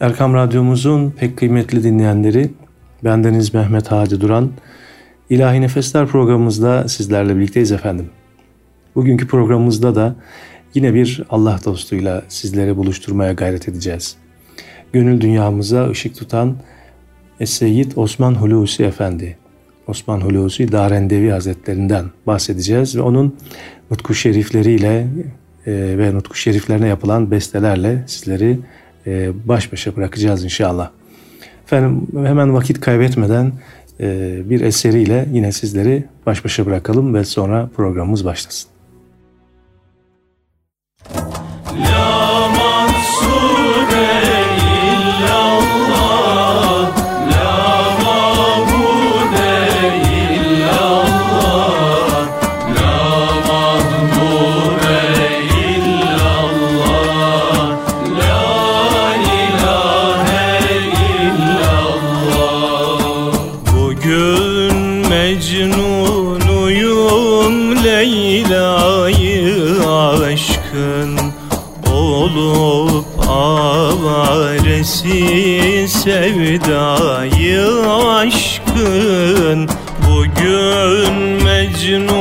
Erkam Radyomuzun pek kıymetli dinleyenleri, bendeniz Mehmet Hadi Duran, İlahi Nefesler programımızda sizlerle birlikteyiz efendim. Bugünkü programımızda da yine bir Allah dostuyla sizlere buluşturmaya gayret edeceğiz. Gönül dünyamıza ışık tutan Es-Seyyid Osman Hulusi Efendi, Osman Hulusi Darendevi Hazretlerinden bahsedeceğiz ve onun nutku şerifleriyle e, ve nutku şeriflerine yapılan bestelerle sizleri e, baş başa bırakacağız inşallah. Efendim hemen vakit kaybetmeden e, bir eseriyle yine sizleri baş başa bırakalım ve sonra programımız başlasın. de novo.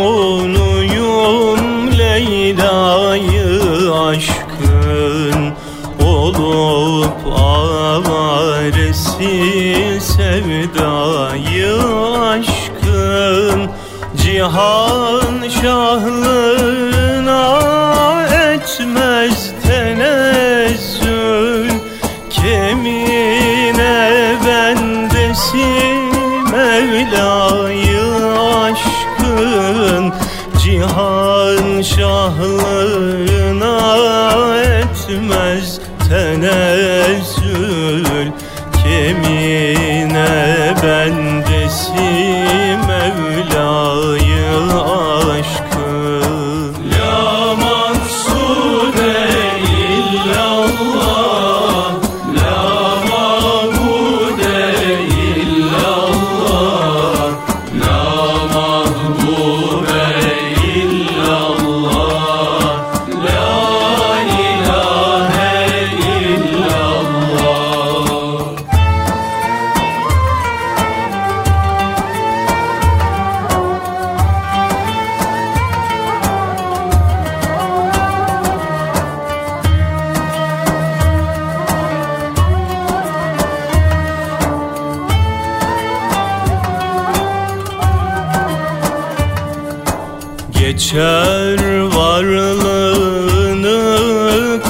Geçer varlığını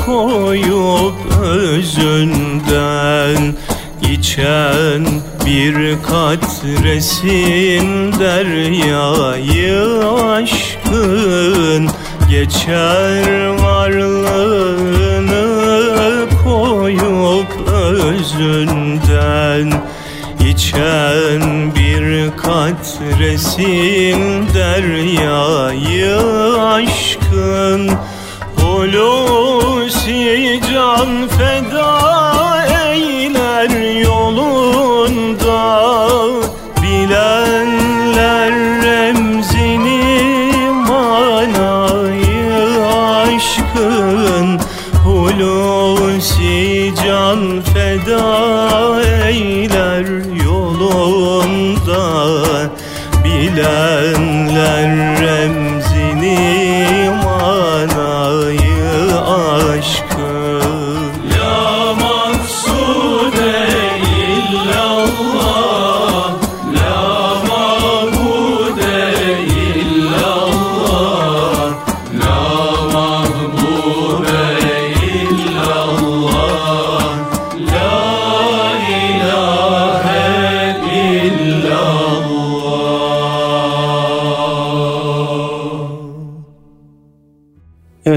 koyup özünden içen bir katresin deryayı aşkın Geçer varlığını koyup özünden içen katresin deryayı aşkın Hulusi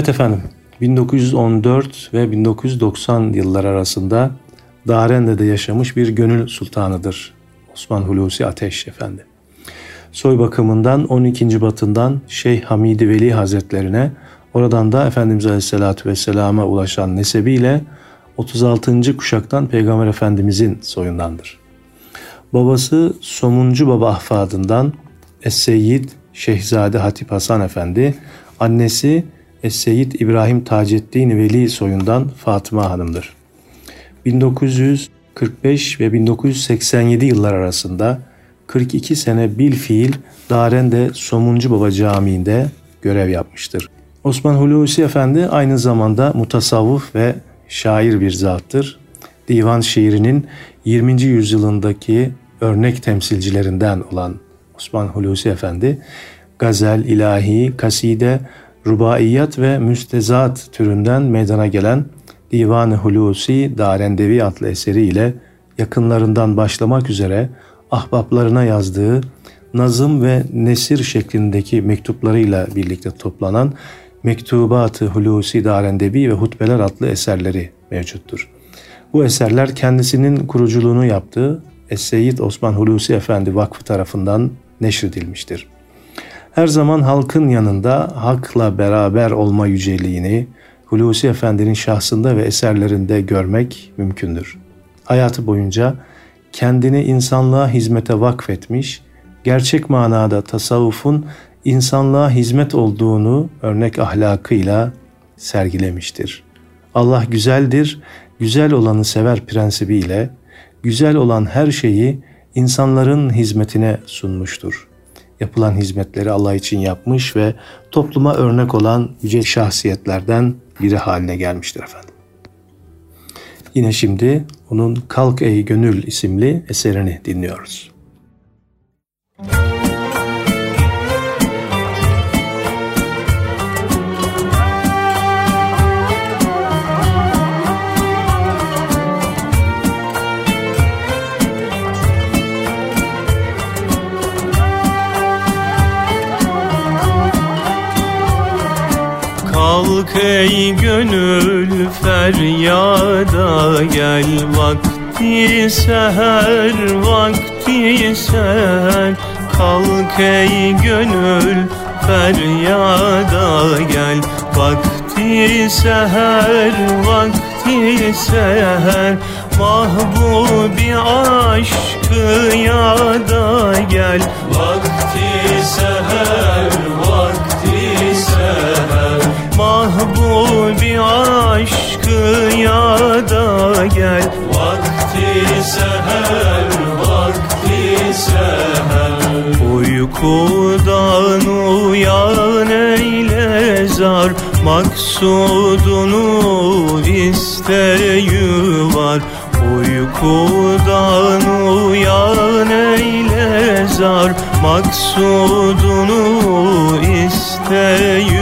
Efendim 1914 ve 1990 yıllar arasında Darende'de yaşamış bir gönül sultanıdır Osman Hulusi Ateş Efendi. Soy bakımından 12. batından Şeyh Hamidi Veli Hazretlerine oradan da Efendimiz Aleyhisselatü Vesselam'a ulaşan nesebiyle 36. kuşaktan Peygamber Efendimizin soyundandır. Babası Somuncu Baba ahfadından Es-Seyyid Şehzade Hatip Hasan Efendi, annesi Es-Seyyid İbrahim Taceddin Veli soyundan Fatıma Hanım'dır. 1945 ve 1987 yıllar arasında 42 sene bil fiil Darende Somuncu Baba Camii'nde görev yapmıştır. Osman Hulusi Efendi aynı zamanda mutasavvuf ve şair bir zattır. Divan şiirinin 20. yüzyılındaki örnek temsilcilerinden olan Osman Hulusi Efendi, gazel, ilahi, kaside, rubaiyat ve müstezat türünden meydana gelen Divan-ı Hulusi Darendevi adlı eseriyle yakınlarından başlamak üzere ahbaplarına yazdığı nazım ve nesir şeklindeki mektuplarıyla birlikte toplanan Mektubat-ı Hulusi Darendebi ve Hutbeler adlı eserleri mevcuttur. Bu eserler kendisinin kuruculuğunu yaptığı Es-Seyyid Osman Hulusi Efendi Vakfı tarafından neşredilmiştir. Her zaman halkın yanında hakla beraber olma yüceliğini Hulusi Efendi'nin şahsında ve eserlerinde görmek mümkündür. Hayatı boyunca kendini insanlığa hizmete vakfetmiş, gerçek manada tasavvufun insanlığa hizmet olduğunu örnek ahlakıyla sergilemiştir. Allah güzeldir, güzel olanı sever prensibiyle güzel olan her şeyi insanların hizmetine sunmuştur. Yapılan hizmetleri Allah için yapmış ve topluma örnek olan yüce şahsiyetlerden biri haline gelmiştir efendim. Yine şimdi onun Kalk Ey Gönül isimli eserini dinliyoruz. Kalk ey gönül feryada gel Vakti seher, vakti seher. Kalk ey gönül feryada gel Vakti seher, vakti seher. Mahbubi aşkı yada gel Vakti seher, Mahbubi aşkı yada gel. Vakti seher, vakti seher. Uykudan uyan eyle zar. Maksudunu isteyi var Uykudan uyan eyle zar. Maksudunu isteyi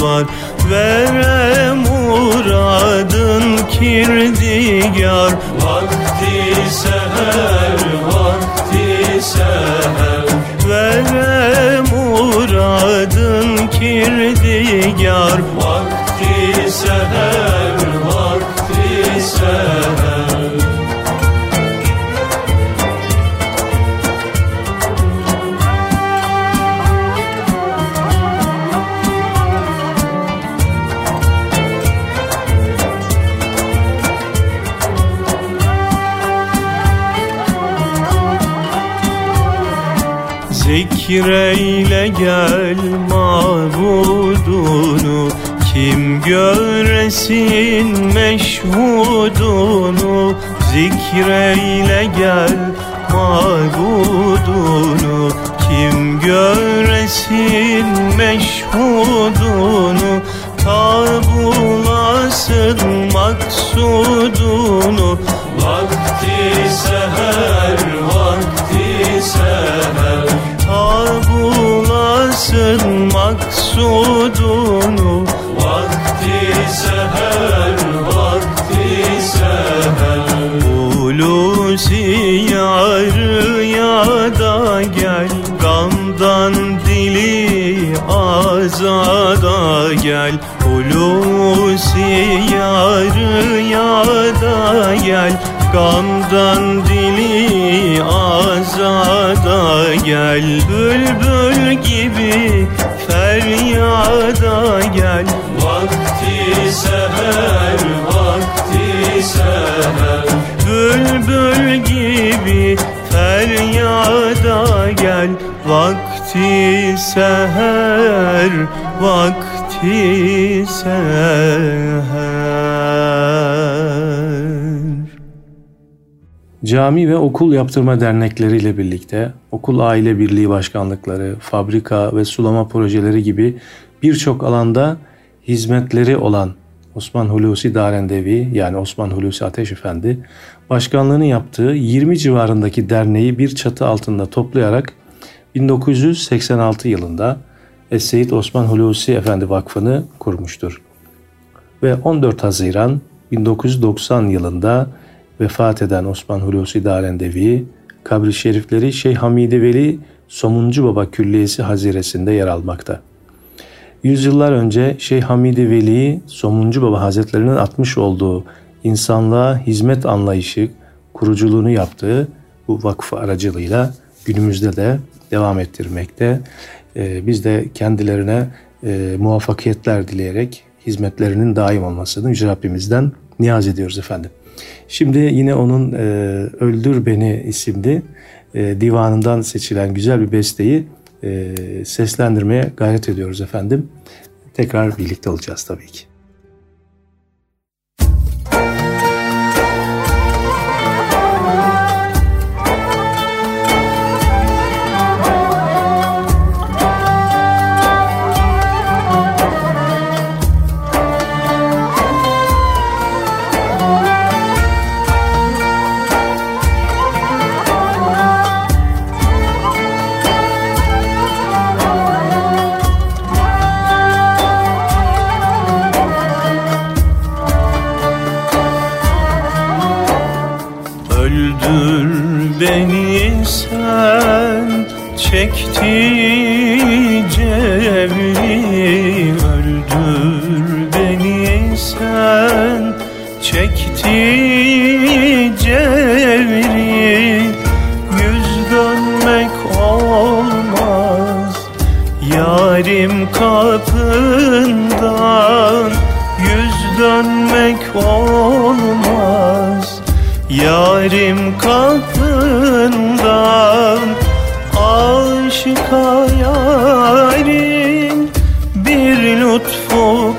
var Vere muradın kirdigar. Vakti seher, vakti seher. Vere muradın kirdigar. Vakti seher, vakti seher Zikreyle gel mabudunu. Kim göresin meşhudunu? Zikreyle gel mabudunu. Kim göresin meşhudunu? Ta bulasın maksudunu maksudunu Vakti seher, vakti seher. Hulusi yarıya da gel Gamdan dili azada gel. Hulusi yarıya da gel Gamdan dili azada gel. Bülbül gibi feryada gel. Vakti seher, vakti seher. Bülbül gibi feryada gel. Vakti seher, vakti seher Cami ve okul yaptırma dernekleriyle birlikte okul aile birliği başkanlıkları, fabrika ve sulama projeleri gibi birçok alanda hizmetleri olan Osman Hulusi Darendevi yani Osman Hulusi Ateş Efendi başkanlığını yaptığı 20 civarındaki derneği bir çatı altında toplayarak 1986 yılında Es-Seyyid Osman Hulusi Efendi Vakfı'nı kurmuştur. Ve 14 Haziran 1990 yılında vefat eden Osman Hulusi Darendevi, kabri şerifleri Şeyh Hamidi Veli Somuncu Baba Külliyesi Haziresinde yer almakta. Yüzyıllar önce Şeyh Hamidi Veli Somuncu Baba Hazretlerinin atmış olduğu insanlığa hizmet anlayışı kuruculuğunu yaptığı bu vakıf aracılığıyla günümüzde de devam ettirmekte. Ee, biz de kendilerine e, muvaffakiyetler dileyerek hizmetlerinin daim olmasını Yüce Rabbimizden niyaz ediyoruz efendim. Şimdi yine onun e, Öldür Beni isimli e, divanından seçilen güzel bir besteyi e, seslendirmeye gayret ediyoruz efendim. Tekrar birlikte olacağız tabii ki.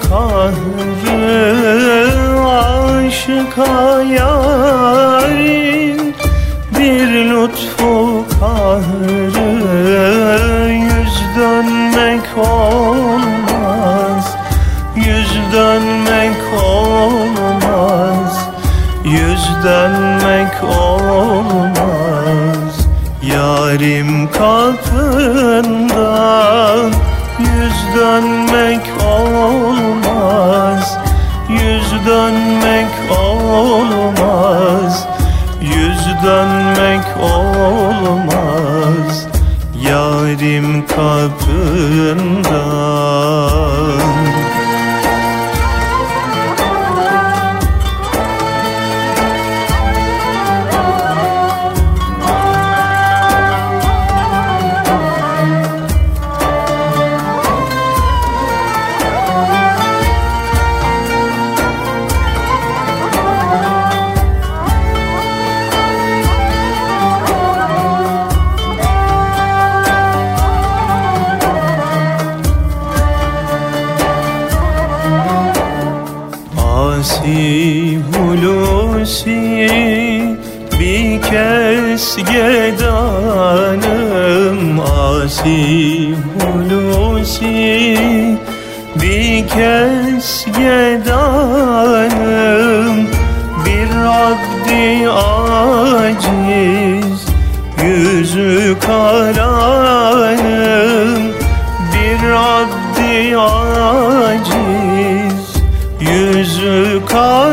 Tanrı aşka yar gerdanım asi hulusi bir kez gerdanım bir addi aciz. Yüzü karanım bir addi aciz. Yüzü karanım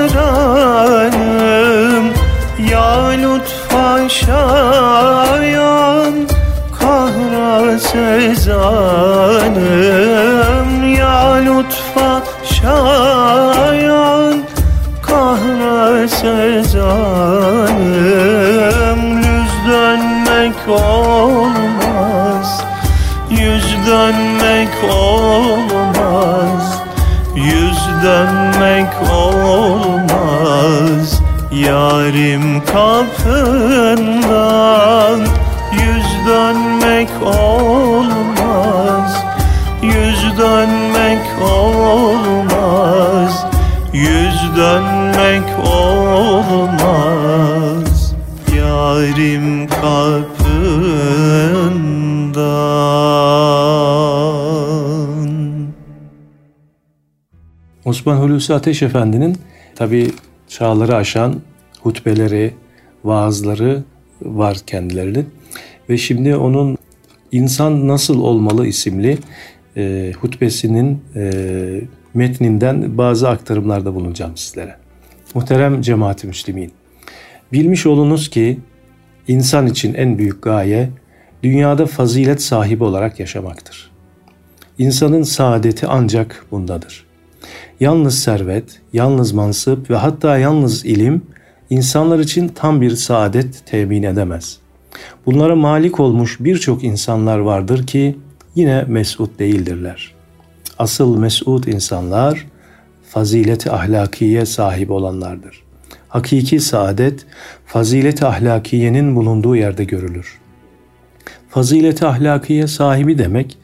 Osman Hulusi Ateş Efendi'nin tabi çağları aşan hutbeleri, vaazları var kendilerinin. Ve şimdi onun İnsan Nasıl Olmalı isimli e, hutbesinin e, metninden bazı aktarımlarda bulunacağım sizlere. Muhterem cemaati bilmiş olunuz ki insan için en büyük gaye dünyada fazilet sahibi olarak yaşamaktır. İnsanın saadeti ancak bundadır. Yalnız servet, yalnız mansıp ve hatta yalnız ilim insanlar için tam bir saadet temin edemez. Bunlara malik olmuş birçok insanlar vardır ki yine mesut değildirler. Asıl mesut insanlar fazileti ahlakiye sahip olanlardır. Hakiki saadet fazileti ahlakiyenin bulunduğu yerde görülür. Fazileti ahlakiye sahibi demek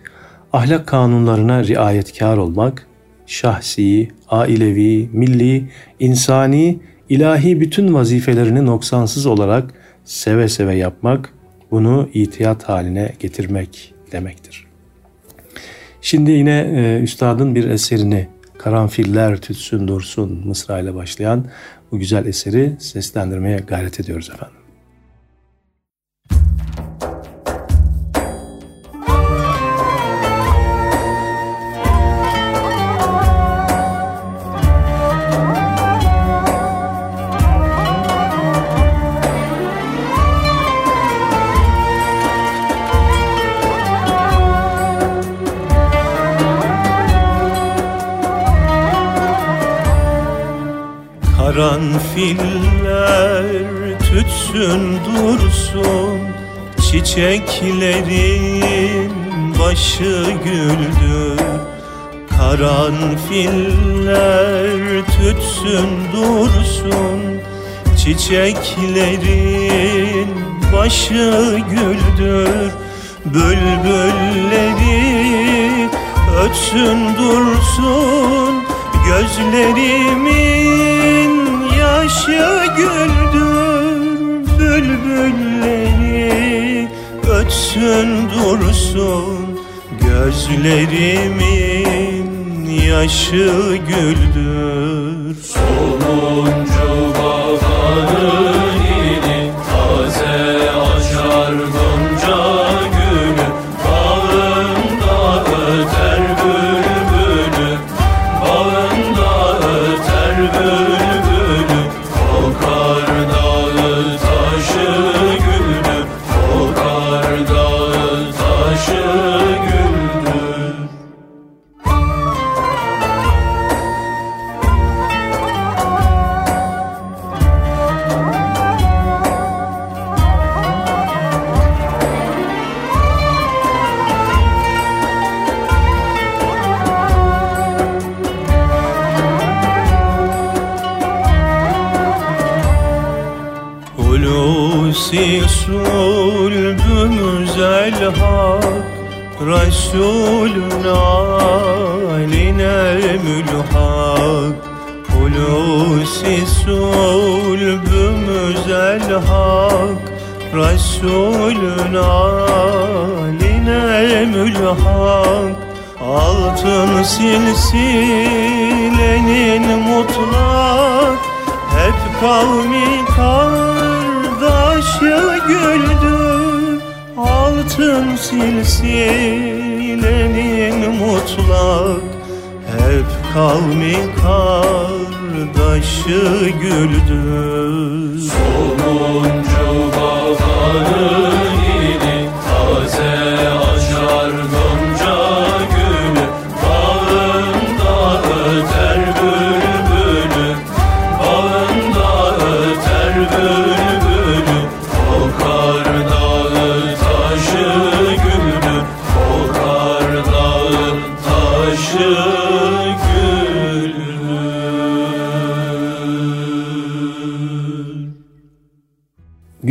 ahlak kanunlarına riayetkar olmak, şahsi, ailevi, milli, insani, ilahi bütün vazifelerini noksansız olarak seve seve yapmak, bunu itiyat haline getirmek demektir. Şimdi yine e, üstadın bir eserini Karanfiller tütsün dursun Mısra ile başlayan bu güzel eseri seslendirmeye gayret ediyoruz efendim. Karanfiller tütsün dursun Çiçeklerin başı güldür Karanfiller tütsün dursun Çiçeklerin başı güldür Bülbülleri ötsün dursun Gözlerimin yaşı güldür Bülbülleri ötsün dursun Gözlerimin. Yaşı güldür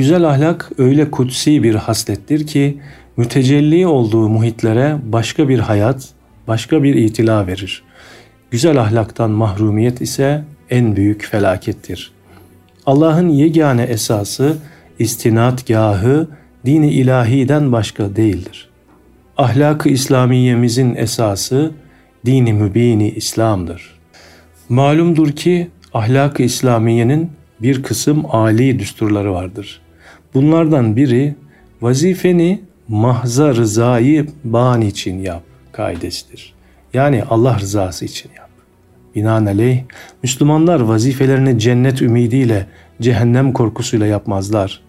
Güzel ahlak öyle kutsi bir haslettir ki mütecelli olduğu muhitlere başka bir hayat, başka bir itila verir. Güzel ahlaktan mahrumiyet ise en büyük felakettir. Allah'ın yegane esası istinadgahı dini ilahiden başka değildir. Ahlak-ı İslamiyemizin esası dini mübini İslam'dır. Malumdur ki ahlak-ı İslamiye'nin bir kısım âli düsturları vardır. Bunlardan biri vazifeni mahza rızayı ban için yap kaidesidir. Yani Allah rızası için yap. Binaenaleyh Müslümanlar vazifelerini cennet ümidiyle, cehennem korkusuyla yapmazlar.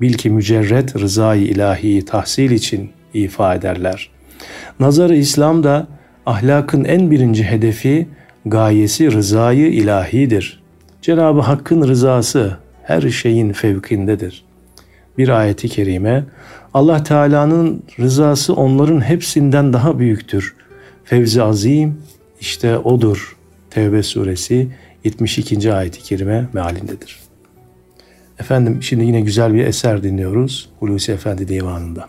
Bil ki mücerret rızayı ilahiyi tahsil için ifa ederler. Nazarı İslam'da ahlakın en birinci hedefi, gayesi rızayı ilahidir. Cenab-ı Hakk'ın rızası her şeyin fevkindedir. Bir ayeti kerime, Allah Teala'nın rızası onların hepsinden daha büyüktür. Fevzi azim işte odur. Tevbe suresi 72. ayeti kerime mealindedir. Efendim şimdi yine güzel bir eser dinliyoruz Hulusi Efendi Divanı'nda.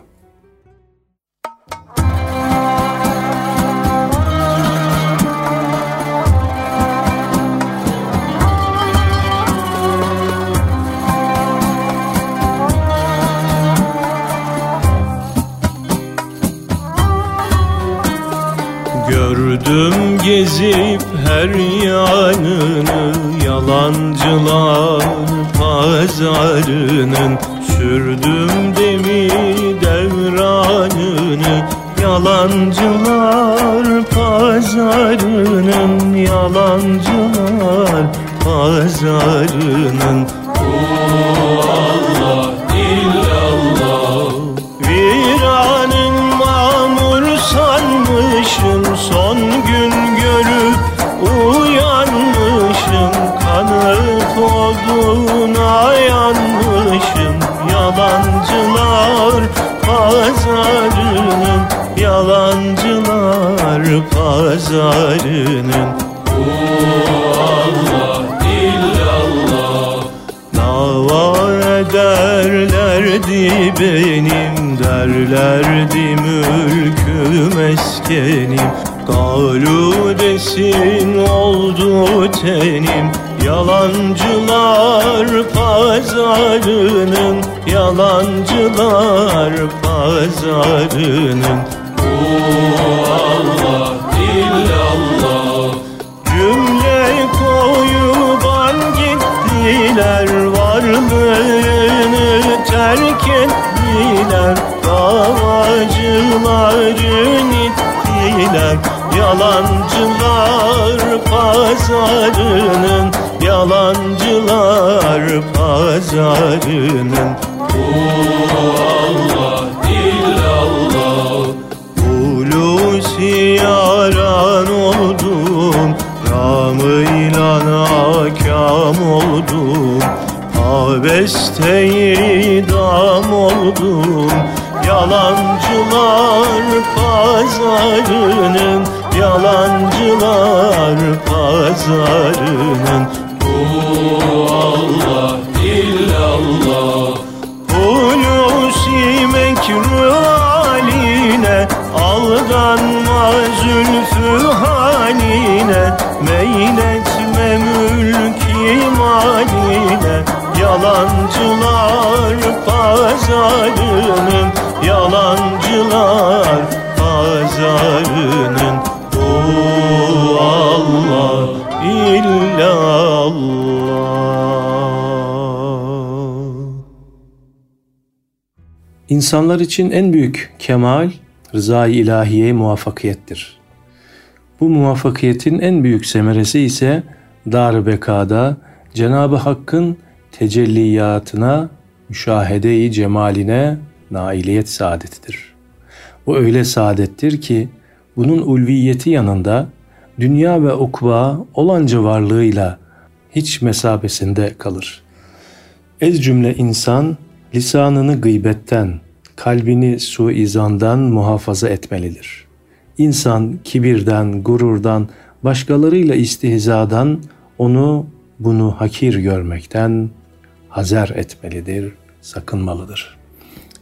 Gördüm gezip her yanını Yalancılar pazarının Sürdüm demi devranını Yalancılar pazarının Yalancılar pazarının. Allah pazarının Yalancılar pazarının. Allah illallah Dava ederlerdi benim derlerdi mülküm eskenim. Galu desin oldu tenim Yalancılar pazarının Yalancılar pazarının. Allah illallah Cümle koyuban gittiler Varlığını terk ettiler. Davacıların ittiler Yalancılar pazarının Yalancılar pazarının. Allah illallah Hulusi yaran oldum Ramıyla nakam oldum Abeste dam oldum Yalancılar pazarının Yalancılar pazarının İnsanlar için en büyük kemal rızayı ilahiyeye muvaffakiyettir. Bu muvaffakiyetin en büyük semeresi ise dar bekada Cenab-ı Hakk'ın tecelliyatına, müşahede-i cemaline nailiyet saadetidir. Bu öyle saadettir ki bunun ulviyeti yanında dünya ve ukba olanca varlığıyla hiç mesabesinde kalır. Ez cümle insan lisanını gıybetten, kalbini suizandan muhafaza etmelidir. İnsan kibirden, gururdan, başkalarıyla istihzadan onu bunu hakir görmekten hazer etmelidir, sakınmalıdır.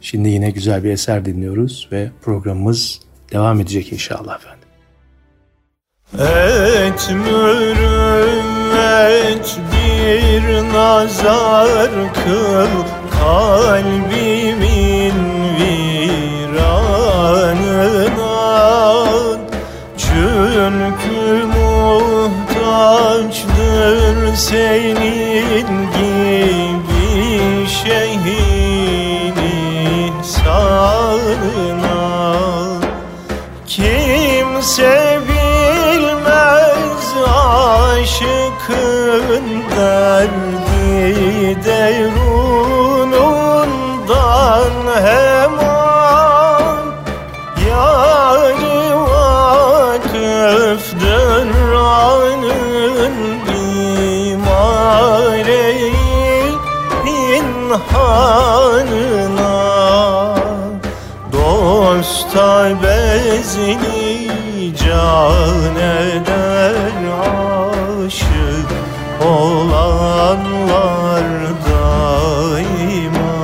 Şimdi yine güzel bir eser dinliyoruz ve programımız devam edecek inşallah efendim. Et bir nazar kıl kalbimin senin gibi şehrin ihsanına Kimse bilmez aşıkın derdi derunundan inhanına Dosta bezini can eder aşık olanlar daima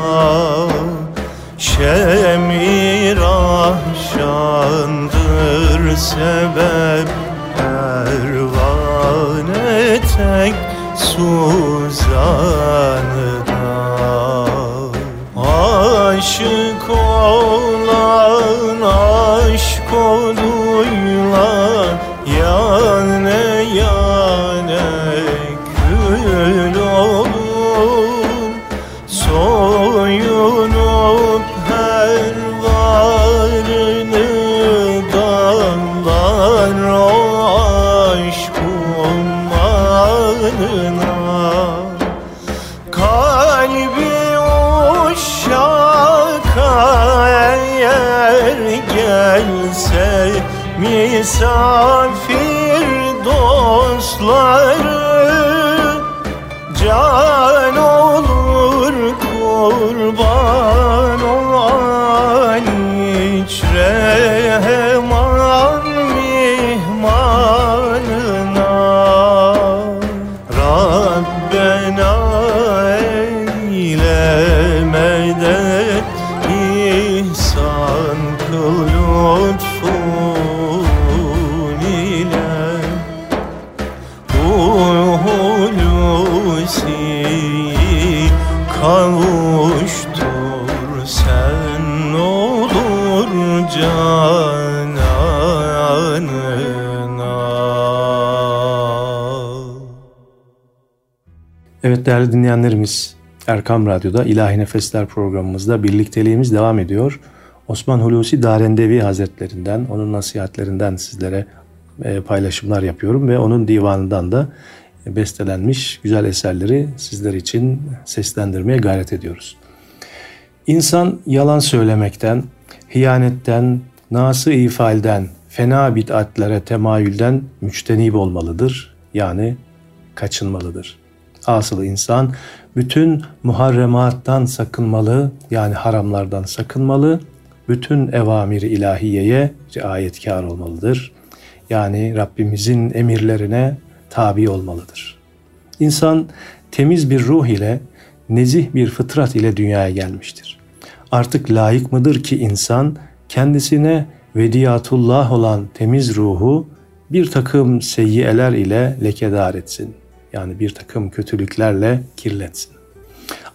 Şemir ahşandır sebep pervane tek suzanına Evet değerli dinleyenlerimiz Erkam Radyo'da İlahi Nefesler programımızda birlikteliğimiz devam ediyor. Osman Hulusi Darendevi Hazretlerinden, onun nasihatlerinden sizlere e, paylaşımlar yapıyorum ve onun divanından da bestelenmiş güzel eserleri sizler için seslendirmeye gayret ediyoruz. İnsan yalan söylemekten, hiyanetten, nası ifalden, fena bid'atlere temayülden müçtenib olmalıdır. Yani kaçınmalıdır. Asıl insan bütün muharremattan sakınmalı, yani haramlardan sakınmalı, bütün evamiri ilahiyeye riayetkar olmalıdır. Yani Rabbimizin emirlerine tabi olmalıdır. İnsan temiz bir ruh ile, nezih bir fıtrat ile dünyaya gelmiştir. Artık layık mıdır ki insan kendisine vediyatullah olan temiz ruhu bir takım seyyiyeler ile lekedar etsin. Yani bir takım kötülüklerle kirletsin.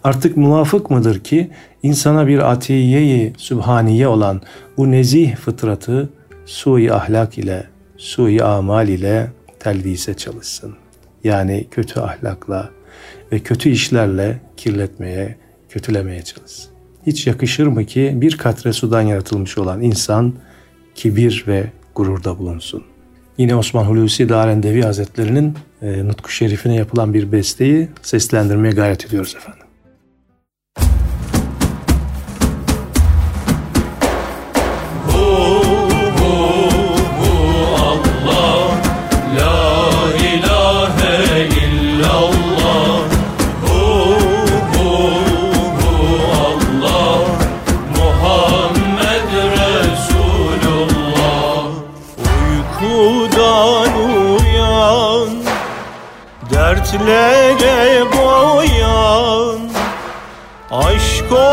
Artık muvafık mıdır ki insana bir atiyeyi sübhaniye olan bu nezih fıtratı sui ahlak ile, sui amal ile telvise çalışsın. Yani kötü ahlakla ve kötü işlerle kirletmeye, kötülemeye çalışsın. Hiç yakışır mı ki bir katre sudan yaratılmış olan insan kibir ve gururda bulunsun. Yine Osman Hulusi Darendevi Hazretleri'nin e, Nutku Şerifine yapılan bir besteyi seslendirmeye gayret ediyoruz efendim.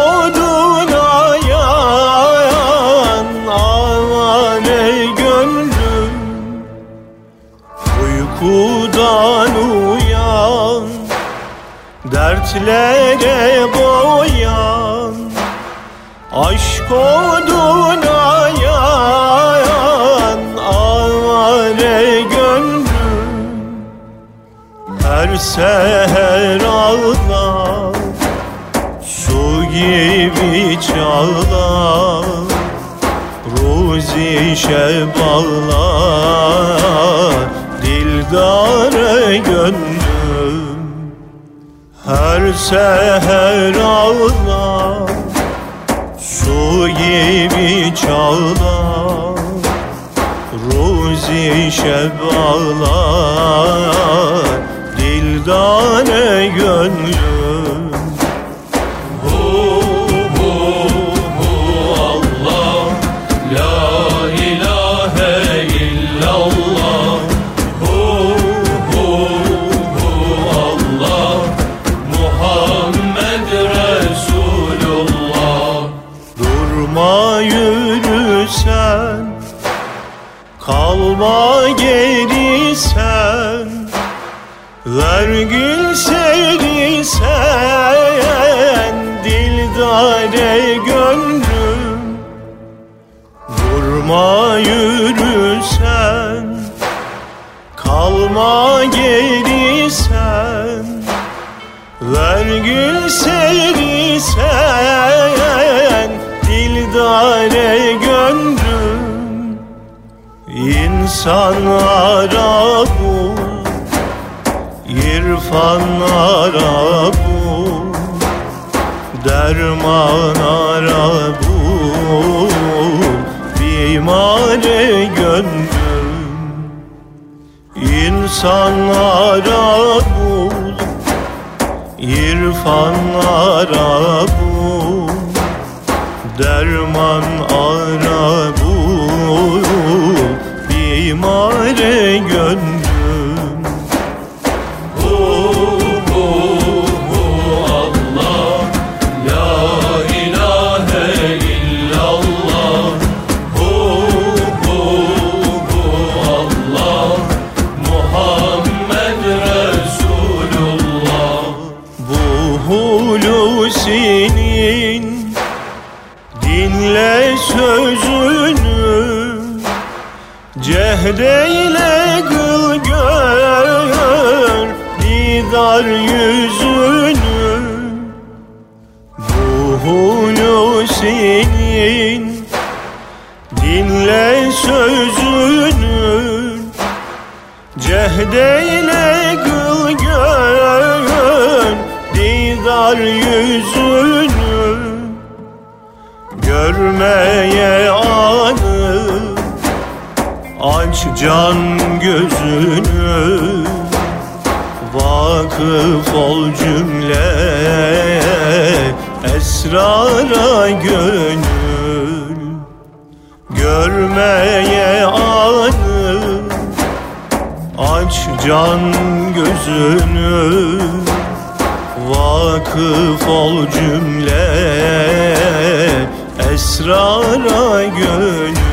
Oduna yan Aman gönlüm. Uykudan uyan Dertlere boyan. Aşk oduna yan Aman gönlüm. Her seher ağlar gibi çağlar Ruzi şebağlar Dildare gönlüm. Her seher ağlar Su gibi çağlar Ruzi şebağlar Dildare gönlüm Bravo! İnsanlara bu İrfanlara bu Dermanlara bu. Bimare gönlüm İnsanlara bul İrfanlara bul Derman Cehdeyle kıl gör didar yüzünü. Bu Hulusi'nin dinle sözünü. Cehdeyle kıl gör didar yüzünü. Görmeye anı aç can gözünü. Vakıf ol cümle. Esrara gönül. Görmeye anı. Aç can gözünü. Vakıf ol cümle. Esrara gönül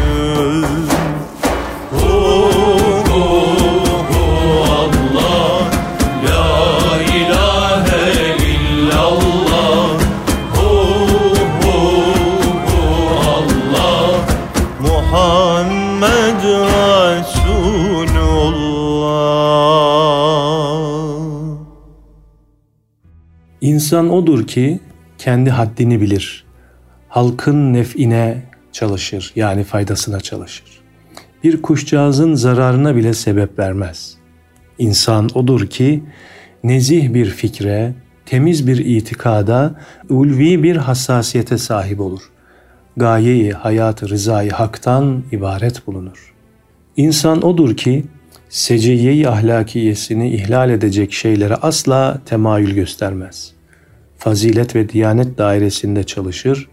İnsan odur ki kendi haddini bilir. Halkın nef'ine çalışır yani faydasına çalışır. Bir kuşcağızın zararına bile sebep vermez. İnsan odur ki nezih bir fikre, temiz bir itikada, ulvi bir hassasiyete sahip olur. Gayeyi hayat rızayı haktan ibaret bulunur. İnsan odur ki seciyyeyi ahlakiyesini ihlal edecek şeylere asla temayül göstermez. Fazilet ve diyanet dairesinde çalışır,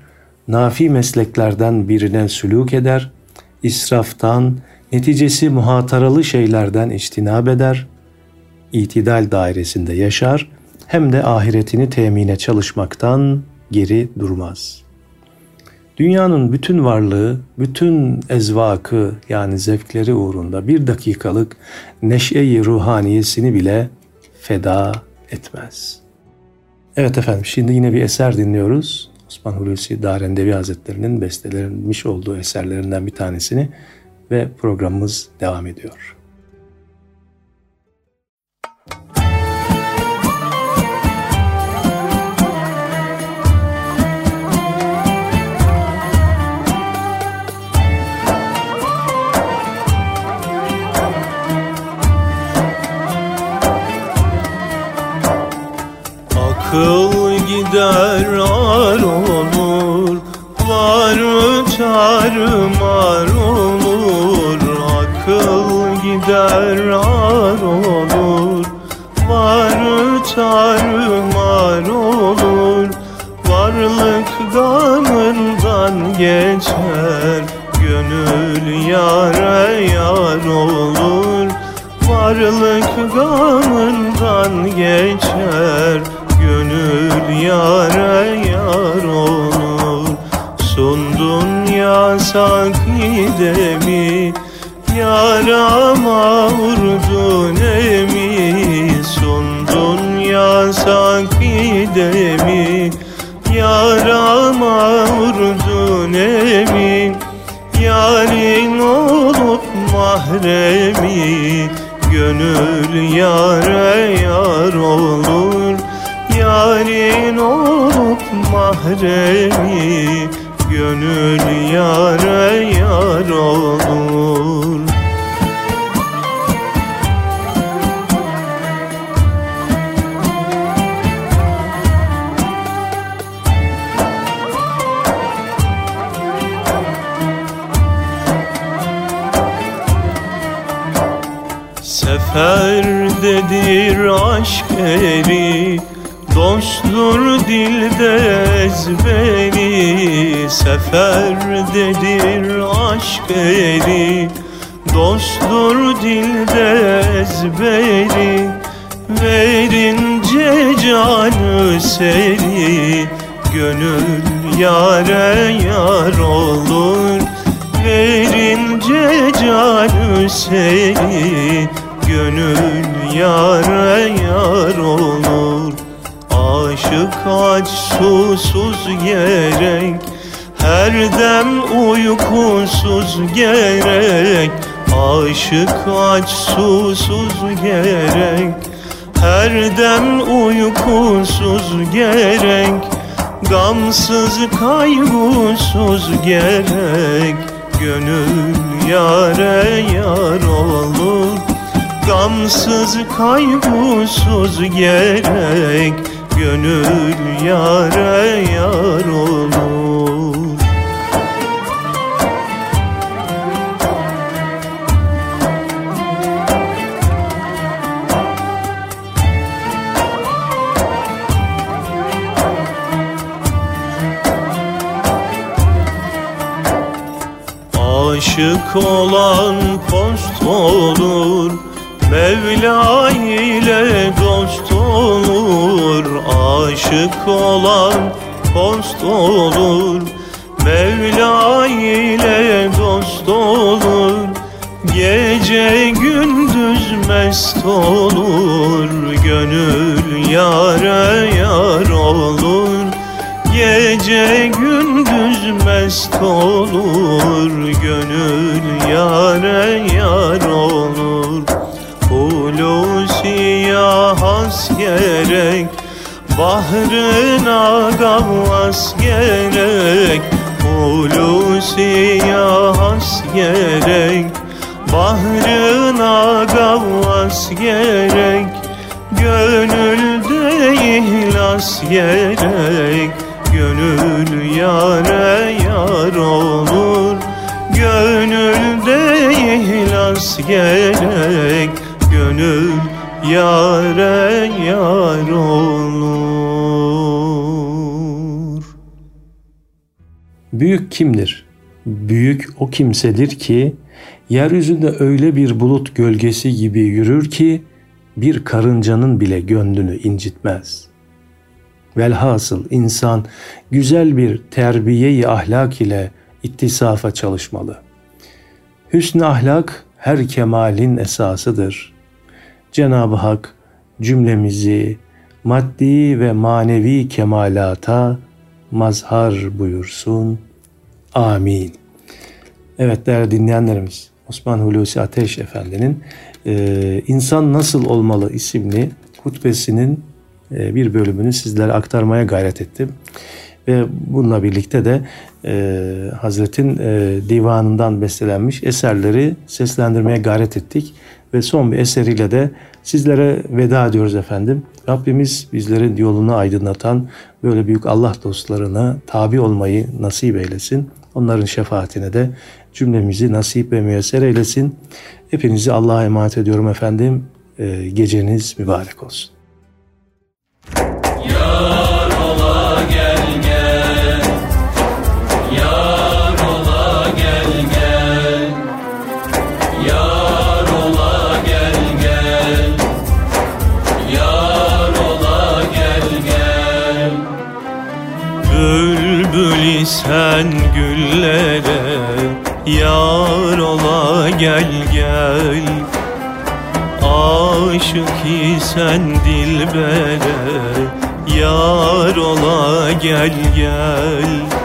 nafi mesleklerden birine sülük eder, israftan, neticesi muhataralı şeylerden içtinab eder, itidal dairesinde yaşar, hem de ahiretini temine çalışmaktan geri durmaz.'' Dünyanın bütün varlığı, bütün ezvakı yani zevkleri uğrunda bir dakikalık neşe-i ruhaniyesini bile feda etmez. Evet efendim şimdi yine bir eser dinliyoruz. Osman Hulusi Darendevi Hazretleri'nin bestelenmiş olduğu eserlerinden bir tanesini ve programımız devam ediyor. Gider ar olur Var tarmar olur? Akıl gider ar olur Var tarmar olur? Varlık damından geçer Gönül yare yar olur. Varlık gamından geçer Yare yar olur. Sundun ya sakidemi Yarama vurdun emi Sundun ya sakidemi Yarama vurdun emi Yarin olup mahremi Gönül yare yar olur Yarin olup mahremi Gönül yare yar olur. Seferdedir aşk eri Dosttur dilde ezberi Seferdedir aşk eri Dosttur dilde ezberi Verince canı seri. Gönül yare yar olur Verince canı seri. Gönül yare yar olur Aşık aç susuz gerek Her dem uykusuz gerek. Aşık aç susuz gerek Her dem uykusuz gerek. Gamsız kaygısız gerek Gönül yare yar olur. Gamsız kaygısız gerek Gönül yare yar olur. Aşık olan post olur Mevla ile dost olur Aşık olan post olur. Mevla ile dost olur Gece gündüz mest olur. Gönül yare yar olur Gece gündüz mest olur. Gönül yare yar olur gerek Bahrına gavvas gerek Hulusiya has gerek Bahrına gavvas gerek Gönülde ihlas gerek Gönül yare yar olur Gönülde ihlas gerek yare yar olur Büyük kimdir? Büyük o kimsedir ki yeryüzünde öyle bir bulut gölgesi gibi yürür ki bir karıncanın bile gönlünü incitmez. Velhasıl insan güzel bir terbiye-i ahlak ile ittisafa çalışmalı. Hüsn-i ahlak her kemalin esasıdır. Cenab-ı Hak cümlemizi maddi ve manevi kemalata mazhar buyursun. Amin. Evet değerli dinleyenlerimiz, Osman Hulusi Ateş Efendi'nin e, İnsan Nasıl Olmalı isimli hutbesinin e, bir bölümünü sizlere aktarmaya gayret ettim. Ve bununla birlikte de e, Hazret'in e, divanından bestelenmiş eserleri seslendirmeye gayret ettik. Ve son bir eseriyle de sizlere veda ediyoruz efendim. Rabbimiz bizlerin yolunu aydınlatan böyle büyük Allah dostlarına tabi olmayı nasip eylesin. Onların şefaatine de cümlemizi nasip ve müyesser eylesin. Hepinizi Allah'a emanet ediyorum efendim. Ee, geceniz mübarek olsun. İsen güllere Yar ola gel gel. Aşık isen dilbere Yar ola gel gel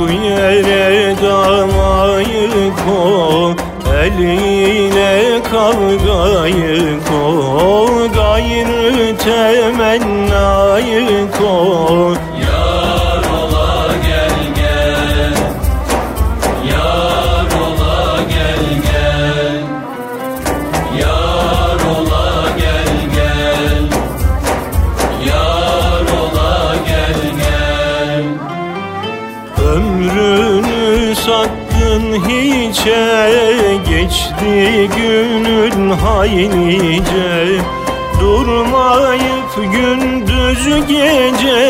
Yok yere damayı ko Eline kavgayı ko Gayrı temennayı Geçti günün haylice Durmayıp gündüz gece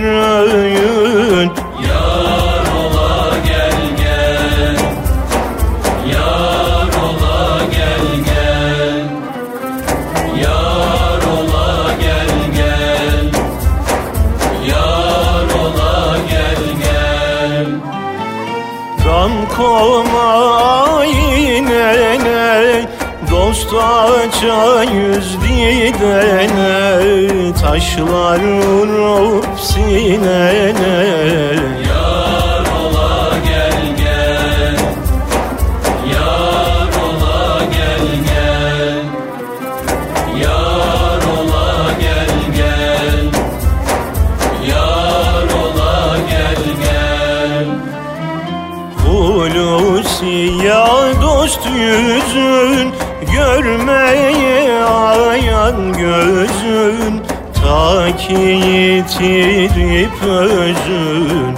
bir öğün Yar ola gel gel. Yar ola gel gel. Yar ola gel gel. Yar ola gel gel. Gam koma aynene Dost aça yüz didene Taşlar vurup sinene Yar yitirip Yar